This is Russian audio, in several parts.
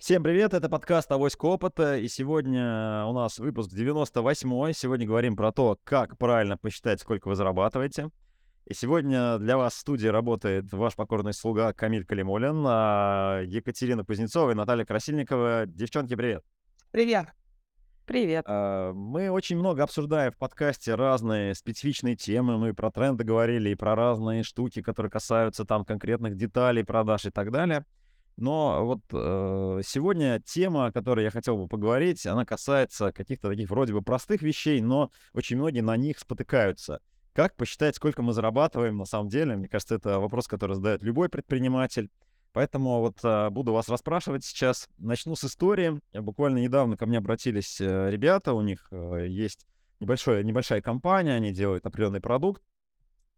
Всем привет, это подкаст «Авоська опыта», и сегодня у нас выпуск 98-й. Сегодня говорим про то, как правильно посчитать, сколько вы зарабатываете. И сегодня для вас в студии работает ваш покорный слуга Камиль Калимулин, а Екатерина Кузнецова и Наталья Красильникова. Девчонки, привет! Привет! Привет. А, Мы очень много обсуждаем в подкасте разные специфичные темы. Мы про тренды говорили и про разные штуки, которые касаются там конкретных деталей, продаж и так далее. Но вот э, сегодня тема, о которой я хотел бы поговорить, она касается каких-то таких вроде бы простых вещей, но очень многие на них спотыкаются. Как посчитать, сколько мы зарабатываем на самом деле? Мне кажется, это вопрос, который задает любой предприниматель. Поэтому вот э, буду вас расспрашивать сейчас. Начну с истории. Буквально недавно ко мне обратились э, ребята, у них э, есть небольшое, небольшая компания, они делают определенный продукт.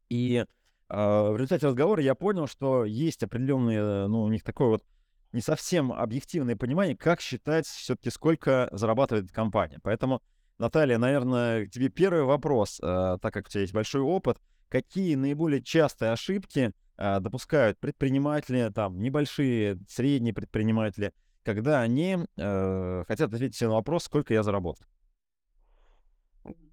И а, в результате разговора я понял, что есть определенные, ну, у них такое вот не совсем объективное понимание, как считать все-таки, сколько зарабатывает компания. Поэтому, Наталья, наверное, тебе первый вопрос, э, так как у тебя есть большой опыт. Какие наиболее частые ошибки э, допускают предприниматели, там, небольшие, средние предприниматели, когда они э, хотят ответить себе на вопрос, сколько я заработал?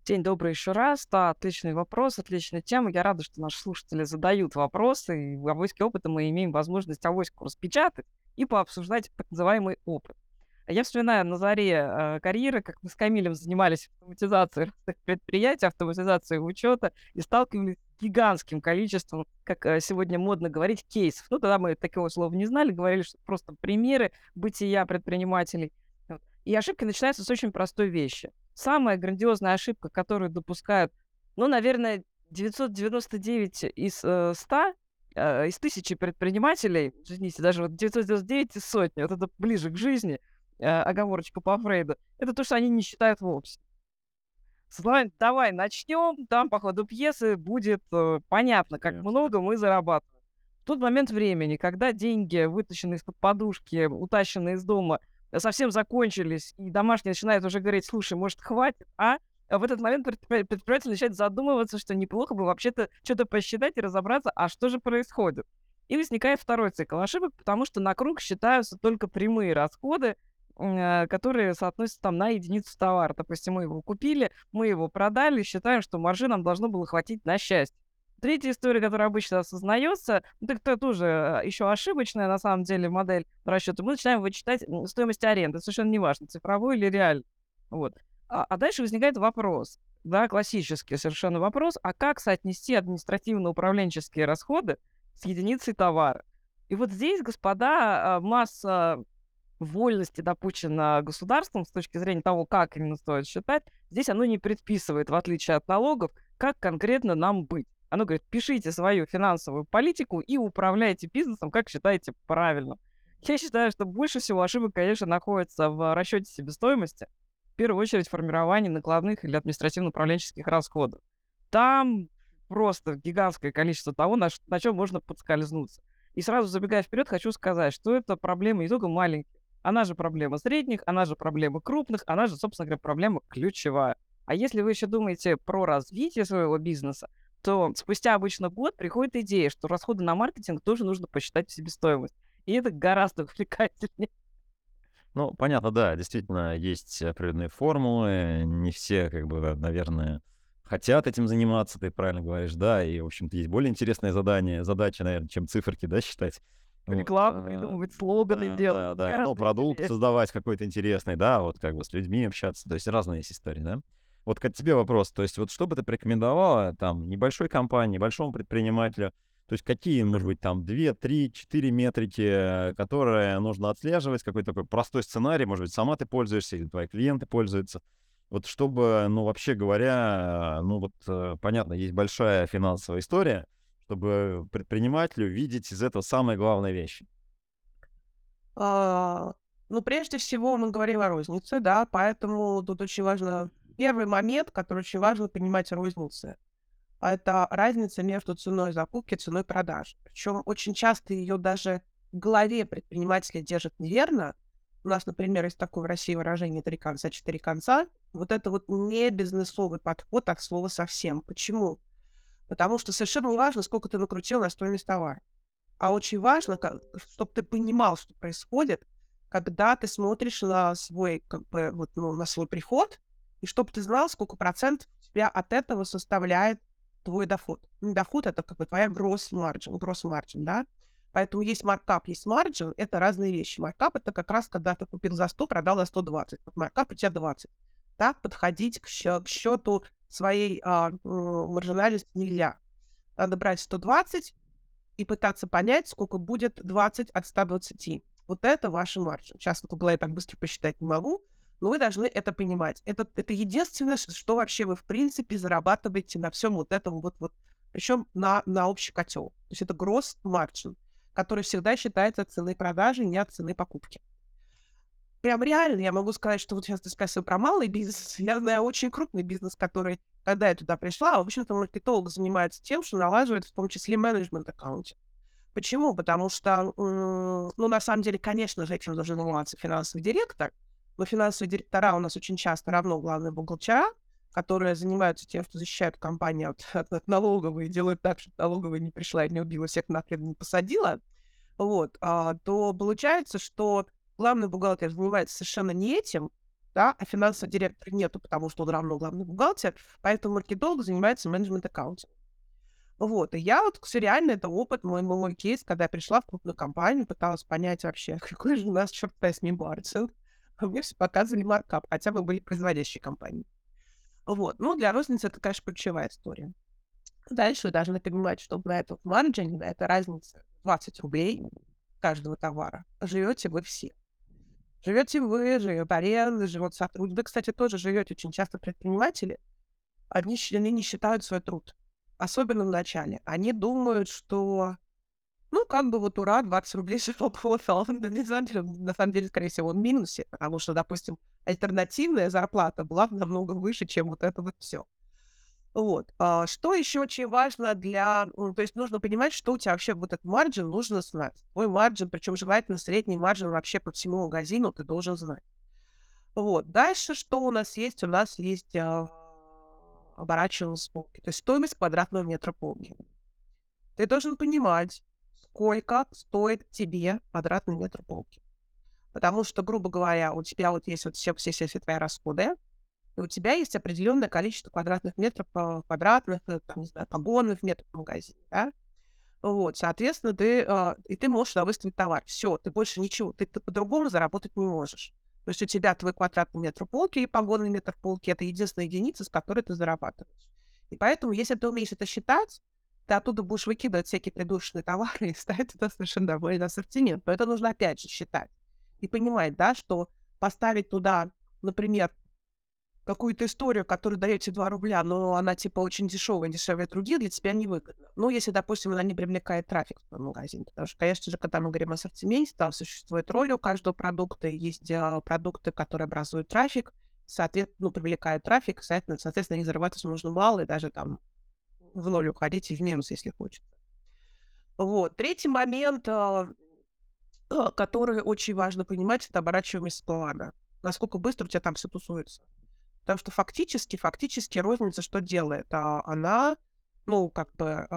День добрый еще раз. Да, отличный вопрос, отличная тема. Я рада, что наши слушатели задают вопросы. И в авоське опыта мы имеем возможность авоську распечатать и пообсуждать так называемый опыт. А Я вспоминаю на заре э, карьеры, как мы с Камилем занимались автоматизацией разных предприятий, автоматизацией учета и сталкивались с гигантским количеством, как э, сегодня модно говорить, кейсов. Ну, тогда мы такого слова не знали, говорили, что просто примеры бытия предпринимателей. И ошибки начинаются с очень простой вещи самая грандиозная ошибка, которую допускают, ну, наверное, 999 из э, 100, э, из тысячи предпринимателей, извините, даже вот 999 из сотни, вот это ближе к жизни, э, оговорочка по Фрейду, это то, что они не считают вовсе. Словами, давай начнем, там по ходу пьесы будет э, понятно, как Yes. много мы зарабатываем. В тот момент времени, когда деньги, вытащенные из-под подушки, утащенные из дома, совсем закончились, и домашние начинают уже говорить, слушай, может, хватит, а? А в этот момент предпри- предприниматель начинает задумываться, что неплохо бы вообще-то что-то посчитать и разобраться, а что же происходит. И возникает второй цикл ошибок, потому что на круг считаются только прямые расходы, э, которые соотносятся там на единицу товара. Допустим, мы его купили, мы его продали, считаем, что маржи нам должно было хватить на счастье. Третья история, которая обычно осознается, ну, так это тоже еще ошибочная на самом деле модель расчета. Мы начинаем вычитать стоимость аренды, совершенно неважно, цифровой или реальный. Вот. А, а дальше возникает вопрос, да, классический совершенно вопрос, а как соотнести административно-управленческие расходы с единицей товара? И вот здесь, господа, а, масса вольности допущена государством с точки зрения того, как именно стоит считать. Здесь оно не предписывает, в отличие от налогов, как конкретно нам быть. Оно говорит, пишите свою финансовую политику и управляйте бизнесом, как считаете правильно. Я считаю, что больше всего ошибок, конечно, находится в расчете себестоимости. В первую очередь формирование накладных или административно-управленческих расходов. Там просто гигантское количество того, на, на чем можно подскользнуться. И сразу забегая вперед, хочу сказать, что это проблема не только маленьких. Она же проблема средних, она же проблема крупных, она же, собственно говоря, проблема ключевая. А если вы еще думаете про развитие своего бизнеса, то спустя обычно год приходит идея, что расходы на маркетинг тоже нужно посчитать в себестоимость. И это гораздо увлекательнее. Ну, понятно, да, действительно, есть определенные формулы, не все, как бы, наверное, хотят этим заниматься, ты правильно говоришь, да, и, в общем-то, есть более интересное задание, задача, наверное, чем циферки, да, считать. Вот, Рекламу а, придумывать, слоганы да, делать. да, да, ну, продукт создавать какой-то интересный, да, вот как бы с людьми общаться, то есть разные есть истории, да. Вот к тебе вопрос, то есть вот что бы ты порекомендовала там небольшой компании, небольшому предпринимателю, то есть какие, может быть, там 2, 3, 4 метрики, которые нужно отслеживать, какой-то такой простой сценарий, может быть, сама ты пользуешься или твои клиенты пользуются, вот чтобы, ну, вообще говоря, э, ну, вот, э, понятно, есть большая финансовая история, чтобы предпринимателю видеть из этого самые главные вещи. А, ну, прежде всего, мы говорим о рознице, да, поэтому тут очень важно... Первый момент, который очень важно понимать а это разница между ценой закупки и ценой продаж. Причем очень часто ее даже в голове предпринимателя держат неверно. У нас, например, есть такое в России выражение «три конца, четыре конца». Вот это вот не бизнесовый подход от слова совсем. Почему? Потому что совершенно важно, сколько ты накрутил на стоимость товара. А очень важно, чтобы ты понимал, что происходит, когда ты смотришь на свой, как бы, вот, ну, на свой приход, и чтобы ты знал, сколько процентов тебя от этого составляет твой доход. Ну, доход — это как бы твоя gross margin, gross margin, да? Поэтому есть маркап, есть марджин, это разные вещи. Маркап — это как раз, когда ты купил за 100, продал за 120. Вот маркап у тебя 20. Так подходить к, счё- к счету своей а, маржинальности нельзя. Надо брать 120 и пытаться понять, сколько будет 20 от 120. Вот это ваша маржа. Сейчас вот в голове так быстро посчитать не могу, но вы должны это понимать. Это, это единственное, что вообще вы, в принципе, зарабатываете на всем вот этом вот, вот причем на, на общий котел. То есть это gross margin, который всегда считается ценой продажи, не от цены покупки. Прям реально я могу сказать, что вот сейчас ты спросил про малый бизнес. Я знаю очень крупный бизнес, который, когда я туда пришла, в общем-то, маркетолог занимается тем, что налаживает в том числе менеджмент аккаунте. Почему? Потому что, ну, на самом деле, конечно же, этим должен заниматься финансовый директор, но финансовые директора у нас очень часто равно главные бухгалтера, которые занимаются тем, что защищают компанию от, от, от налоговой и делают так, чтобы налоговая не пришла и не убила всех нахрен не посадила, вот, а, то получается, что главный бухгалтер занимается совершенно не этим, да, а финансовый директор нету, потому что он равно главный бухгалтер, поэтому маркетолог занимается менеджмент аккаунтом. Вот, и я вот, все реально, это опыт, мой, мой кейс, когда я пришла в крупную компанию, пыталась понять вообще, какой же у нас, черт возьми, маржин. Мне все показывали маркап, хотя мы были производящей компанией. Вот, ну, для розницы это, конечно, ключевая история. Дальше вы должны понимать, что на этом марджине, на этой разнице 20 рублей каждого товара, живете вы все. Живете вы, живет аренда, живет сотрудник. Вы, кстати, тоже живете очень часто предприниматели. Они, они не считают свой труд особенно в начале, они думают, что, как бы вот ура, 20 рублей заработал. На самом деле, скорее всего, он в минусе, потому что, допустим, альтернативная зарплата была намного выше, чем вот это вот все. Вот. А что еще очень важно для... Ну, то есть нужно понимать, что у тебя вообще вот этот марджин нужно знать. Твой марджин, причем желательно средний марджин вообще по всему магазину ты должен знать. Вот. Дальше что у нас есть? У нас есть а, оборачивалась полки. То есть стоимость квадратного метра полки. Ты должен понимать, сколько стоит тебе квадратный метр полки. Потому что, грубо говоря, у тебя вот есть вот все, все, все, все твои расходы, и у тебя есть определенное количество квадратных метров по квадратных, э, там, не знаю, погонных метров в магазине, да? Вот, соответственно, ты, э, и ты можешь туда выставить товар. Все, ты больше ничего, ты, ты по-другому заработать не можешь. То есть у тебя твой квадратный метр полки и погонный метр полки — это единственная единица, с которой ты зарабатываешь. И поэтому, если ты умеешь это считать, ты оттуда будешь выкидывать всякие придушенные товары и ставить туда совершенно нормальный ассортимент. Но это нужно опять же считать и понимать, да, что поставить туда, например, какую-то историю, которая дает тебе 2 рубля, но она типа очень дешевая, дешевле других, для тебя невыгодно. Ну, если, допустим, она не привлекает трафик в магазин. Потому что, конечно же, когда мы говорим о ассортименте, там существует роль у каждого продукта, есть а, продукты, которые образуют трафик, соответственно, ну, привлекают трафик, соответственно, соответственно, они зарабатывать нужно мало, и даже там в ноль уходить и в минус, если хочется. Вот. Третий момент, а, а, который очень важно понимать, это оборачиваемость плана. Насколько быстро у тебя там все тусуется. Потому что фактически, фактически розница что делает? А, она, ну, как бы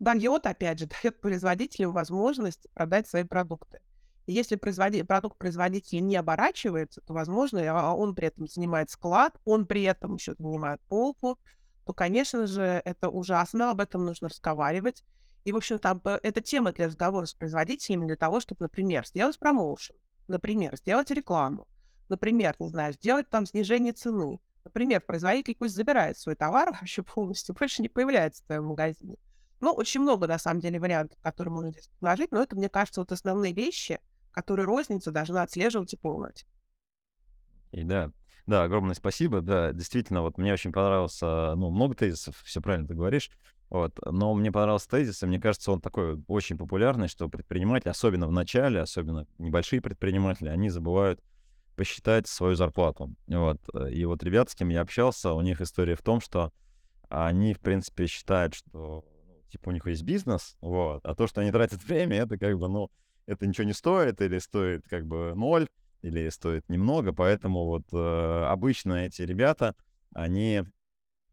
дает, опять же, дает производителю возможность продать свои продукты. И если производи... продукт производителя не оборачивается, то, возможно, он при этом занимает склад, он при этом еще занимает полку, то, конечно же, это ужасно, об этом нужно разговаривать. И, в общем-то, это тема для разговора с производителями для того, чтобы, например, сделать промоушен, например, сделать рекламу, Например, не знаю, сделать там снижение цены. Например, производитель пусть забирает свой товар вообще полностью, больше не появляется в твоем магазине. Ну, очень много, на самом деле, вариантов, которые можно здесь предложить, но это, мне кажется, вот основные вещи, которые розница должна отслеживать и помнить. И да, да, огромное спасибо. Да, действительно, вот мне очень понравился, ну, много тезисов, все правильно ты говоришь. Вот, но мне понравился тезис, и мне кажется, он такой очень популярный, что предприниматели, особенно в начале, особенно небольшие предприниматели, они забывают посчитать свою зарплату. Вот. И вот ребят, с кем я общался, у них история в том, что они, в принципе, считают, что ну, типа у них есть бизнес, вот, а то, что они тратят время, это как бы, ну, это ничего не стоит, или стоит как бы ноль, или стоит немного, поэтому вот э, обычно эти ребята, они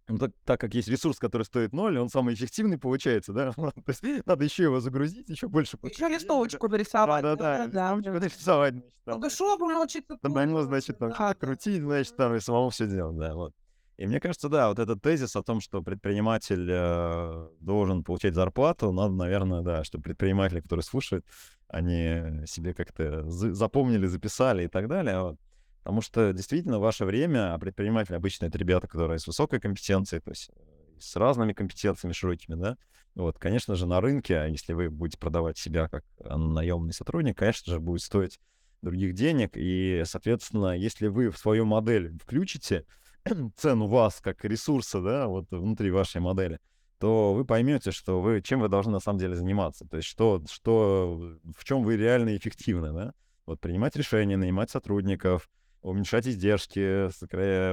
ну, так, так как есть ресурс, который стоит ноль, он самый эффективный получается, да? То есть надо еще его загрузить, еще больше. Еще листовочку нарисовать. Да, да, да. Листовочку нарисовать, значит, там. Ну, шо научиться? Там, ну, значит, там крутить, значит, там и самому все делать, да, вот. И мне кажется, да, вот этот тезис о том, что предприниматель э, должен получать зарплату, надо, наверное, да, чтобы предприниматели, которые слушают, они себе как-то за- запомнили, записали и так далее. вот. Потому что действительно ваше время, а предприниматели обычно это ребята, которые с высокой компетенцией, то есть э, с разными компетенциями широкими, да. Вот, конечно же, на рынке, а если вы будете продавать себя как наемный сотрудник, конечно же, будет стоить других денег. И, соответственно, если вы в свою модель включите цену вас как ресурса, да, вот внутри вашей модели, то вы поймете, что вы чем вы должны на самом деле заниматься. То есть что, что в чем вы реально эффективны, да? Вот принимать решения, нанимать сотрудников, уменьшать издержки,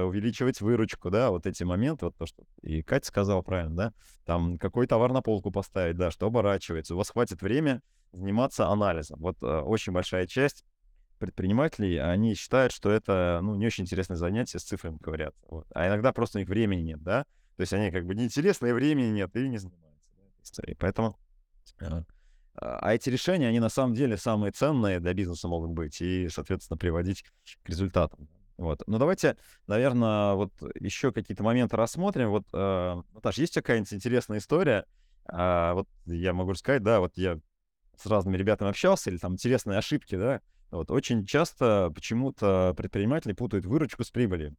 увеличивать выручку, да, вот эти моменты, вот то, что и Катя сказала правильно, да, там какой товар на полку поставить, да, что оборачивается, у вас хватит время заниматься анализом. Вот э, очень большая часть предпринимателей, они считают, что это, ну, не очень интересное занятие, с цифрами говорят. Вот. А иногда просто у них времени нет, да? То есть они как бы неинтересны, и времени нет, и не занимаются да, этой. Поэтому... э, А эти решения, они на самом деле самые ценные для бизнеса могут быть и, соответственно, приводить к результатам. Вот. Ну, давайте, наверное, вот еще какие-то моменты рассмотрим. Вот, э, Наташа, есть какая-нибудь интересная история? А, вот я могу рассказать, да, вот я с разными ребятами общался, или там интересные ошибки, да, вот очень часто почему-то предприниматели путают выручку с прибылью.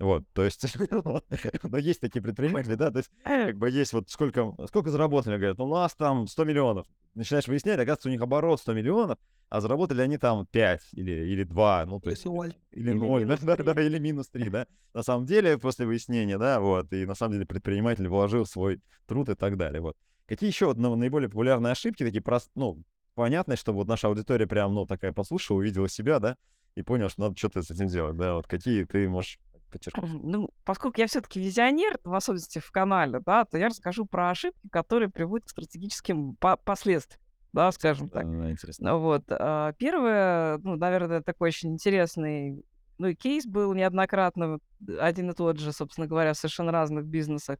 Вот, то есть, ну, есть такие предприниматели, да, то есть, как бы есть вот сколько, сколько заработали, говорят, у нас там 100 миллионов. Начинаешь выяснять, оказывается, у них оборот 100 миллионов, а заработали они там 5 или, или 2, ну, то есть... ноль. Или Или 0, да, да, или минус 3, да. На самом деле, после выяснения, да, вот, и на самом деле предприниматель вложил свой труд и так далее, вот. Какие еще вот на- наиболее популярные ошибки, такие прост, ну, понятные, чтобы вот наша аудитория прям, ну, такая послушала, увидела себя, да, и понял, что надо что-то с этим делать, да, вот какие ты можешь подчеркнуть. Ну, поскольку я все-таки визионер, в особенности в канале, да, то я расскажу про ошибки, которые приводят к стратегическим по- последствиям, да, скажем так. Да, интересно. Ну Вот. а, Первое, ну, наверное, такой очень интересный, ну, и кейс был неоднократно один и тот же, собственно говоря, в совершенно разных бизнесах.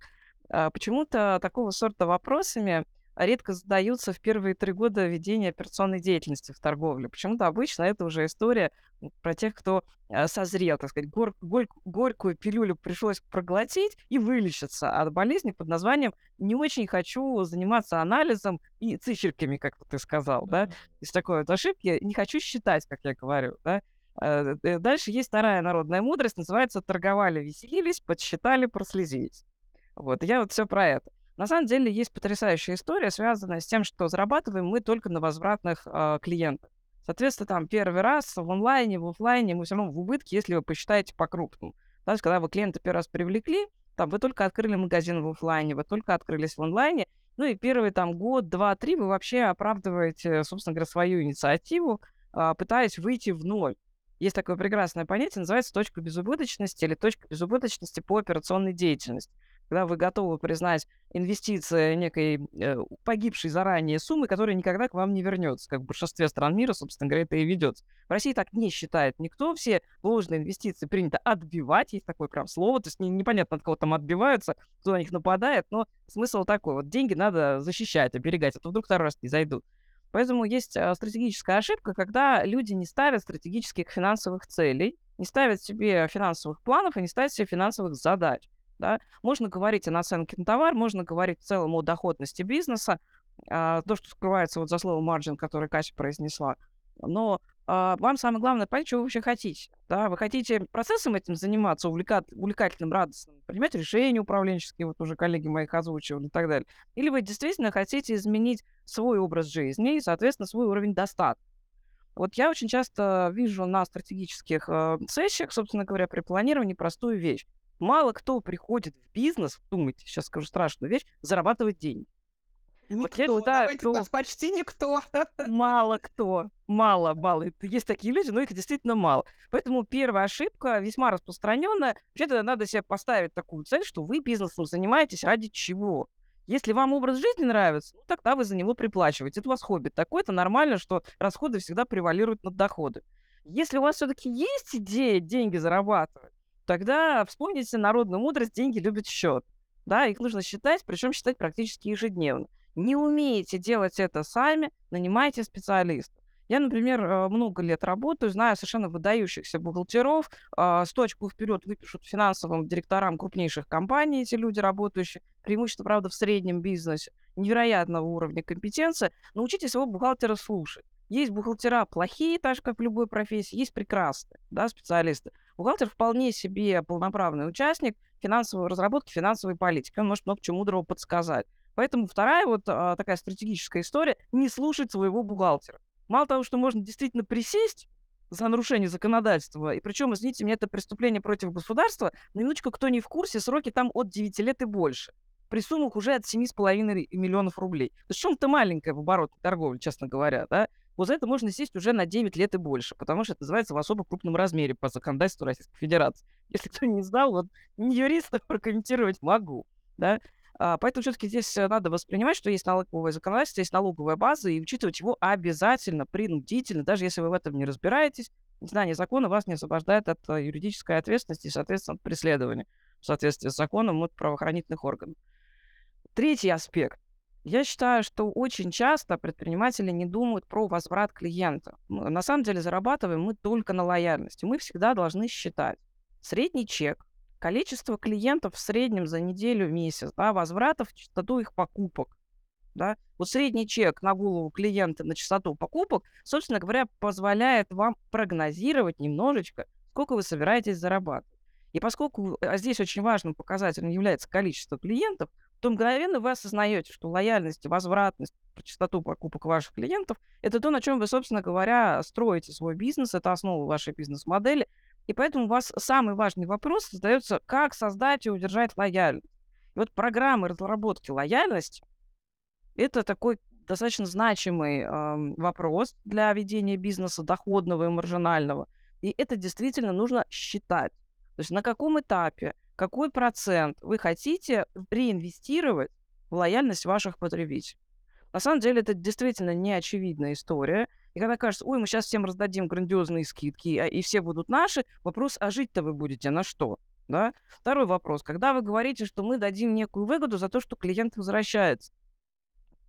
А, Почему-то такого сорта вопросами редко задаются в первые три года ведения операционной деятельности в торговле. Почему-то обычно это уже история про тех, кто а, созрел, так сказать, гор- горь- горькую пилюлю пришлось проглотить и вылечиться от болезни под названием «не очень хочу заниматься анализом и циферками», как ты сказал, да? из такой вот ошибки не хочу считать, как я говорю, да. Э, э, Дальше есть вторая народная мудрость, называется «торговали, веселились, подсчитали, прослезились». Вот, я вот все про это. На самом деле есть потрясающая история, связанная с тем, что зарабатываем мы только на возвратных а, клиентах. Соответственно, там первый раз в онлайне, в оффлайне мы все равно в убытке, если вы посчитаете по-крупному. То есть, когда вы клиента первый раз привлекли, там вы только открыли магазин в оффлайне, вы только открылись в онлайне, ну и первый там год, два, три вы вообще оправдываете, собственно говоря, свою инициативу, а, пытаясь выйти в ноль. Есть такое прекрасное понятие, называется точка безубыточности или точка безубыточности по операционной деятельности. Когда вы готовы признать инвестиции некой э, погибшей заранее суммы, которая никогда к вам не вернется, как в большинстве стран мира, собственно говоря, это и ведется. В России так не считает никто, все ложные инвестиции принято отбивать, есть такое прям слово, то есть не- непонятно, от кого там отбиваются, кто на них нападает, но смысл такой, вот деньги надо защищать, оберегать, а то вдруг второй раз не зайдут. Поэтому есть а, стратегическая ошибка, когда люди не ставят стратегических финансовых целей, не ставят себе финансовых планов и не ставят себе финансовых задач. Да? Можно говорить о наценке на товар, можно говорить в целом о доходности бизнеса, а, то, что скрывается вот за словом маржин, который Катя произнесла. Но а, вам самое главное понять, что вы вообще хотите. Да? Вы хотите процессом этим заниматься, увлека- увлекательным, радостным, принимать решения управленческие, вот уже коллеги моих озвучивали и так далее. Или вы действительно хотите изменить свой образ жизни и, соответственно, свой уровень достатка. Вот я очень часто вижу на стратегических э, сессиях, собственно говоря, при планировании простую вещь. Мало кто приходит в бизнес, думайте, сейчас скажу страшную вещь, зарабатывать деньги. Вот я Никто. считаю, что- так, почти никто. Мало кто, мало, мало. Есть такие люди, но их действительно мало. Поэтому первая ошибка, весьма распространенная. Вообще-то надо себе поставить такую цель, что вы бизнесом занимаетесь ради чего. Если вам образ жизни нравится, ну, тогда вы за него приплачиваете. Это у вас хобби такое, это нормально, что расходы всегда превалируют над доходами. Если у вас все-таки есть идея деньги зарабатывать, тогда вспомните народную мудрость «деньги любят счет». Да, их нужно считать, причем считать практически ежедневно. Не умеете делать это сами, нанимайте специалиста. Я, например, э, много лет работаю, знаю совершенно выдающихся бухгалтеров, 100 очков вперед выпишут финансовым директорам крупнейших компаний эти люди работающие, преимущество, правда, в среднем бизнесе, невероятного уровня компетенции. Научитесь его бухгалтера слушать. Есть бухгалтера плохие, так же, как в любой профессии, есть прекрасные да, специалисты. Бухгалтер вполне себе полноправный участник финансовой разработки, финансовой политики. Он может много чего мудрого подсказать. Поэтому вторая вот а, такая стратегическая история – не слушать своего бухгалтера. Мало того, что можно действительно присесть за нарушение законодательства, и причем, извините меня, это преступление против государства, на минуточку, кто не в курсе, сроки там от 9 лет и больше. При суммах уже от 7,5 миллионов рублей. То есть чем-то маленькое в обороте торговли, честно говоря, да? Вот за это можно сесть уже на 9 лет и больше, потому что это называется в особо крупном размере по законодательству Российской Федерации. Если кто не знал, вот не юриста прокомментировать могу, да? А, поэтому все-таки здесь э, надо воспринимать, что есть налоговое законодательство, есть налоговая база, и учитывать его обязательно, принудительно, даже если вы в этом не разбираетесь. Знание закона вас не освобождает от э, юридической ответственности и, соответственно, от преследования в соответствии с законом от правоохранительных органов. Третий аспект. Я считаю, что очень часто предприниматели не думают про возврат клиента. На самом деле зарабатываем мы только на лояльности. Мы всегда должны считать средний чек, количество клиентов в среднем за неделю, месяц, да, возвратов, частоту их покупок. Да? Вот средний чек на голову клиента на частоту покупок, собственно говоря, позволяет вам прогнозировать немножечко, сколько вы собираетесь зарабатывать. И поскольку а здесь очень важным показателем является количество клиентов, то мгновенно вы осознаете, что лояльность и возвратность, частоту покупок ваших клиентов – это то, на чем вы, собственно говоря, строите свой бизнес, это основа вашей бизнес-модели, и поэтому у вас самый важный вопрос задается, как создать и удержать лояльность. И вот программы разработки лояльности – это такой достаточно значимый э, вопрос для ведения бизнеса доходного и маржинального. И это действительно нужно считать. То есть на каком этапе, какой процент вы хотите реинвестировать в лояльность ваших потребителей. На самом деле это действительно не очевидная история. И когда кажется, ой, мы сейчас всем раздадим грандиозные скидки, а, и все будут наши, вопрос, а жить-то вы будете на что? Да? Второй вопрос. Когда вы говорите, что мы дадим некую выгоду за то, что клиент возвращается,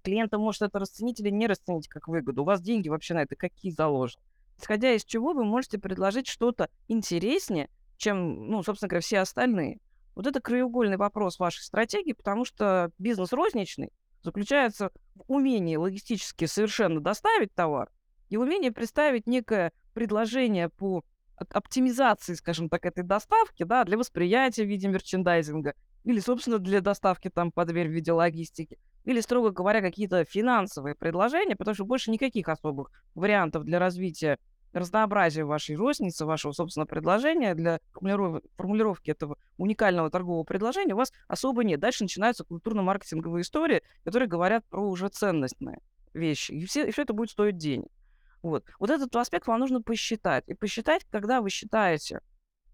клиента может это расценить или не расценить как выгоду. У вас деньги вообще на это какие заложены? Исходя из чего вы можете предложить что-то интереснее, чем, ну, собственно говоря, все остальные. Вот это краеугольный вопрос вашей стратегии, потому что бизнес розничный заключается в умении логистически совершенно доставить товар и умение представить некое предложение по оптимизации, скажем так, этой доставки, да, для восприятия в виде мерчендайзинга, или, собственно, для доставки там под дверь в виде логистики, или, строго говоря, какие-то финансовые предложения, потому что больше никаких особых вариантов для развития разнообразия вашей розницы, вашего, собственно, предложения для формулировки этого уникального торгового предложения у вас особо нет. Дальше начинаются культурно-маркетинговые истории, которые говорят про уже ценностные вещи. И все, и все это будет стоить денег. Вот. вот этот аспект вам нужно посчитать. И посчитать, когда вы считаете,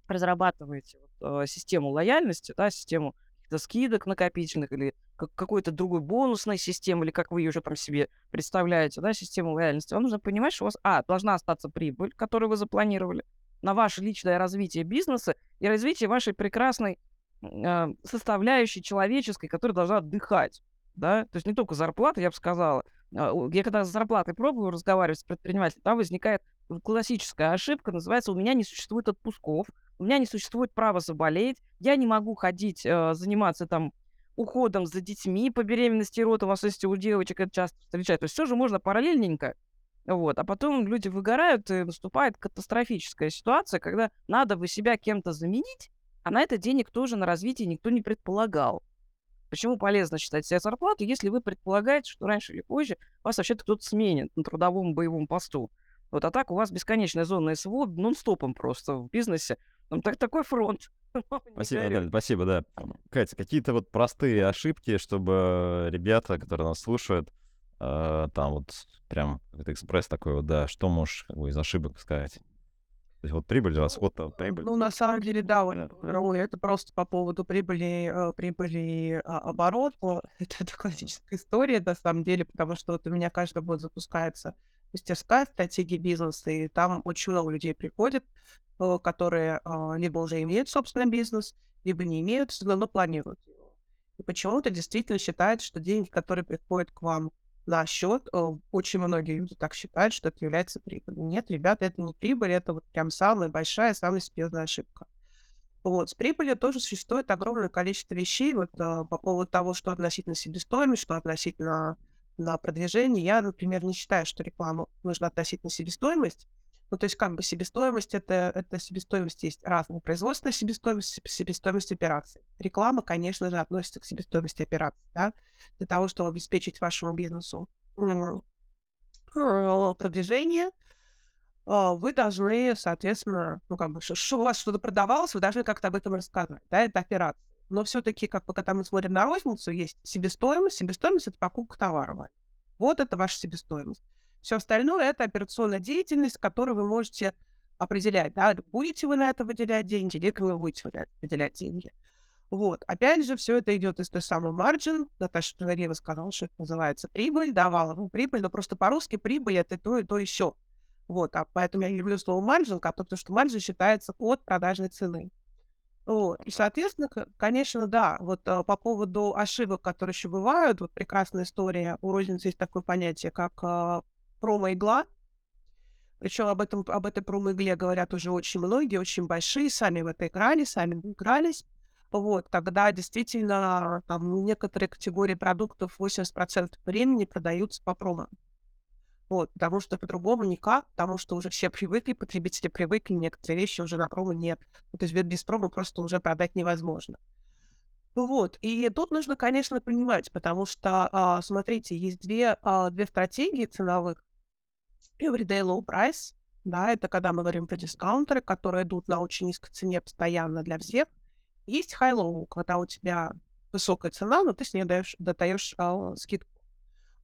разрабатываете вот, э, систему лояльности, да, систему скидок накопительных или как, какой-то другой бонусной системы, или как вы ее уже там себе представляете, да, систему лояльности, вам нужно понимать, что у вас, а, должна остаться прибыль, которую вы запланировали, на ваше личное развитие бизнеса и развитие вашей прекрасной э, составляющей человеческой, которая должна отдыхать, да, то есть не только зарплата, я бы сказала, а, я когда с зарплатой пробую разговаривать с предпринимателем, там возникает классическая ошибка, называется «у меня не существует отпусков», «у меня не существует права заболеть», «я не могу ходить, э, заниматься там уходом за детьми по беременности и родам», особенно у девочек это часто встречается. То есть все же можно параллельненько. Вот. А потом люди выгорают, и наступает катастрофическая ситуация, когда надо бы себя кем-то заменить, а на это денег тоже на развитие никто не предполагал. Почему полезно считать себе зарплату, если вы предполагаете, что раньше или позже вас вообще-то кто-то сменит на трудовом боевом посту. Вот, а так у вас бесконечная зона СВО нон-стопом просто в бизнесе. Там так, такой фронт. Спасибо, Наталья, спасибо, да. Катя, какие-то вот простые ошибки, чтобы ребята, которые нас слушают, э, там вот прям это экспресс такой вот, да, что можешь как бы, из ошибок сказать? То есть вот прибыль, расход, прибыль. Ну, на самом деле, да, Ой, это просто по поводу прибыли, э, прибыли оборота. Это, это классическая история, на самом деле, потому что вот у меня каждый год запускается мастерская стратегии бизнеса, и там очень много людей приходит, э, которые а, либо уже имеют собственный бизнес, либо не имеют, но планируют его. И почему-то действительно считают, что деньги, которые приходят к вам на счет, э, очень многие люди так считают, что это является прибылью. Нет, ребята, это не прибыль, это вот прям самая большая, самая серьезная ошибка. Вот, с прибылью тоже существует огромное количество вещей вот, а, по поводу того, что относительно себестоимости, что относительно на продвижение. Я, например, не считаю, что рекламу нужно относительно себестоимость. Ну, то есть, как бы себестоимость это, это себестоимость есть разная. Производственная себестоимость, себестоимость операций. Реклама, конечно же, относится к себестоимости операций, да, для того, чтобы обеспечить вашему бизнесу продвижение, а, вы должны, соответственно, ну, как бы, что у вас что-то продавалось, вы должны как-то об этом рассказывать, да, это операция. Но все-таки, как бы, когда мы смотрим на розницу, есть себестоимость. Себестоимость — это покупка товара. Вот это ваша себестоимость. Все остальное — это операционная деятельность, которую вы можете определять, да, будете вы на это выделять деньги, или вы будете выделять деньги. Вот. Опять же, все это идет из той самой маржин. Наташа Пинарева сказала, что это называется прибыль, давала ну, прибыль, но просто по-русски прибыль — это то и то еще. Вот, а поэтому я люблю слово маржин, потому что маржин считается от продажной цены. Вот. И, соответственно, конечно, да, вот а, по поводу ошибок, которые еще бывают, вот прекрасная история, у розницы есть такое понятие, как а, промо-игла. Причем об, этом, об этой промо-игле говорят уже очень многие, очень большие, сами в это играли, сами игрались. Вот, тогда действительно там некоторые категории продуктов 80% времени продаются по промо. Вот, потому что по-другому никак, потому что уже все привыкли, потребители привыкли, некоторые вещи уже на промо нет. Ну, то есть без промо просто уже продать невозможно. Вот, и тут нужно, конечно, понимать, потому что, а, смотрите, есть две, а, две стратегии ценовых. Everyday low price, да, это когда мы говорим про дискаунтеры, которые идут на очень низкой цене постоянно для всех. Есть high low, когда у тебя высокая цена, но ты с ней даешь, даешь а, скидку.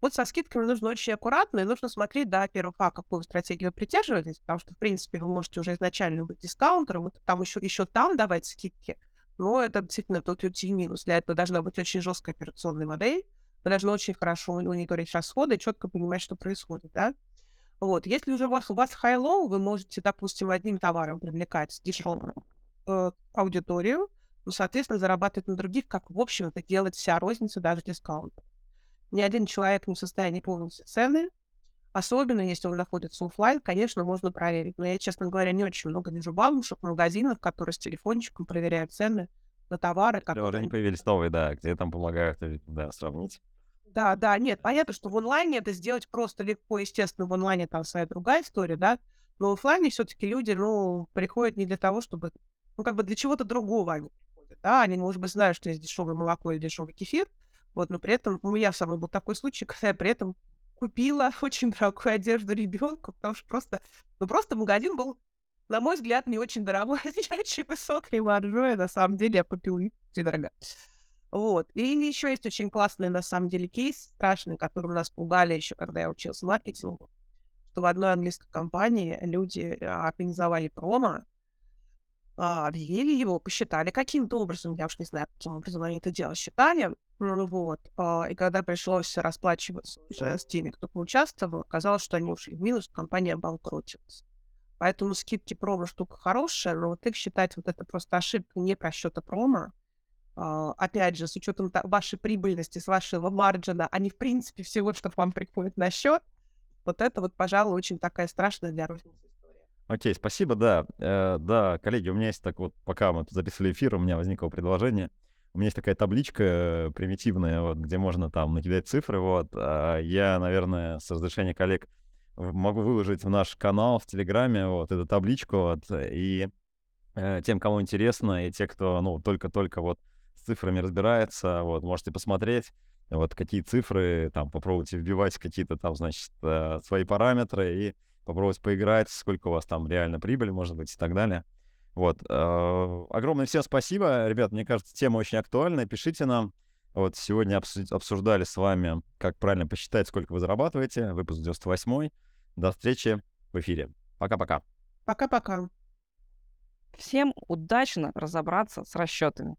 Вот со скидками нужно очень аккуратно, и нужно смотреть, да, первых, а, какую стратегию вы придерживаетесь, потому что, в принципе, вы можете уже изначально быть дискаунтером, там еще, еще там давать скидки, но это действительно тот и минус. Для этого должна быть очень жесткая операционная модель, вы должны очень хорошо мониторить расходы четко понимать, что происходит, да. Вот, если уже у вас, у вас high-low, вы можете, допустим, одним товаром привлекать дешевую э, аудиторию, ну, соответственно, зарабатывать на других, как, в общем, это делает вся розница, даже дискаунт ни один человек не в состоянии помнить цены, особенно если он находится офлайн, конечно, можно проверить. Но я, честно говоря, не очень много вижу бабушек, магазинов, которые с телефончиком проверяют цены на товары. Которые... Уже не появились новые, да, где там помогают да, сравнить. Да, да, нет, понятно, что в онлайне это сделать просто легко, естественно, в онлайне там своя другая история, да, но в офлайне все-таки люди, ну, приходят не для того, чтобы, ну, как бы для чего-то другого они приходят, да, они, может быть, знают, что есть дешевое молоко или дешевый кефир, вот, но при этом у меня в самом был такой случай, когда я при этом купила очень дорогую одежду ребенку, потому что просто, ну просто магазин был, на мой взгляд, не очень дорогой, очень высокой маржой, на самом деле я купила очень дорого. Вот. И еще есть очень классный, на самом деле, кейс страшный, который нас пугали еще, когда я учился маркетингу, что в одной английской компании люди а, организовали промо, а, объявили его, посчитали каким-то образом, я уж не знаю, каким образом они это дело считали, ну вот. А, и когда пришлось расплачиваться уже с теми, кто поучаствовал, оказалось, что они ушли в минус, компания обанкротилась. Поэтому скидки промо штука хорошая, но вот их считать вот это просто ошибка не просчета промо, а, опять же, с учетом вашей прибыльности, с вашего марджина, а не в принципе всего, что к вам приходит на счет, вот это вот, пожалуй, очень такая страшная для розницы. Окей, спасибо, да. Э, да, коллеги, у меня есть так вот, пока мы записывали эфир, у меня возникло предложение — у меня есть такая табличка э, примитивная, вот, где можно там накидать цифры, вот. А я, наверное, с разрешения коллег могу выложить в наш канал в Телеграме вот эту табличку, вот, и э, тем, кому интересно, и те, кто, ну, только-только вот с цифрами разбирается, вот, можете посмотреть, вот, какие цифры, там, попробуйте вбивать какие-то там, значит, э, свои параметры и попробовать поиграть, сколько у вас там реально прибыль, может быть, и так далее. Вот. Э, огромное всем спасибо. Ребят, мне кажется, тема очень актуальная. Пишите нам. Вот сегодня обсуждали с вами, как правильно посчитать, сколько вы зарабатываете. Выпуск 98. До встречи в эфире. Пока-пока. Пока-пока. Всем удачно разобраться с расчетами.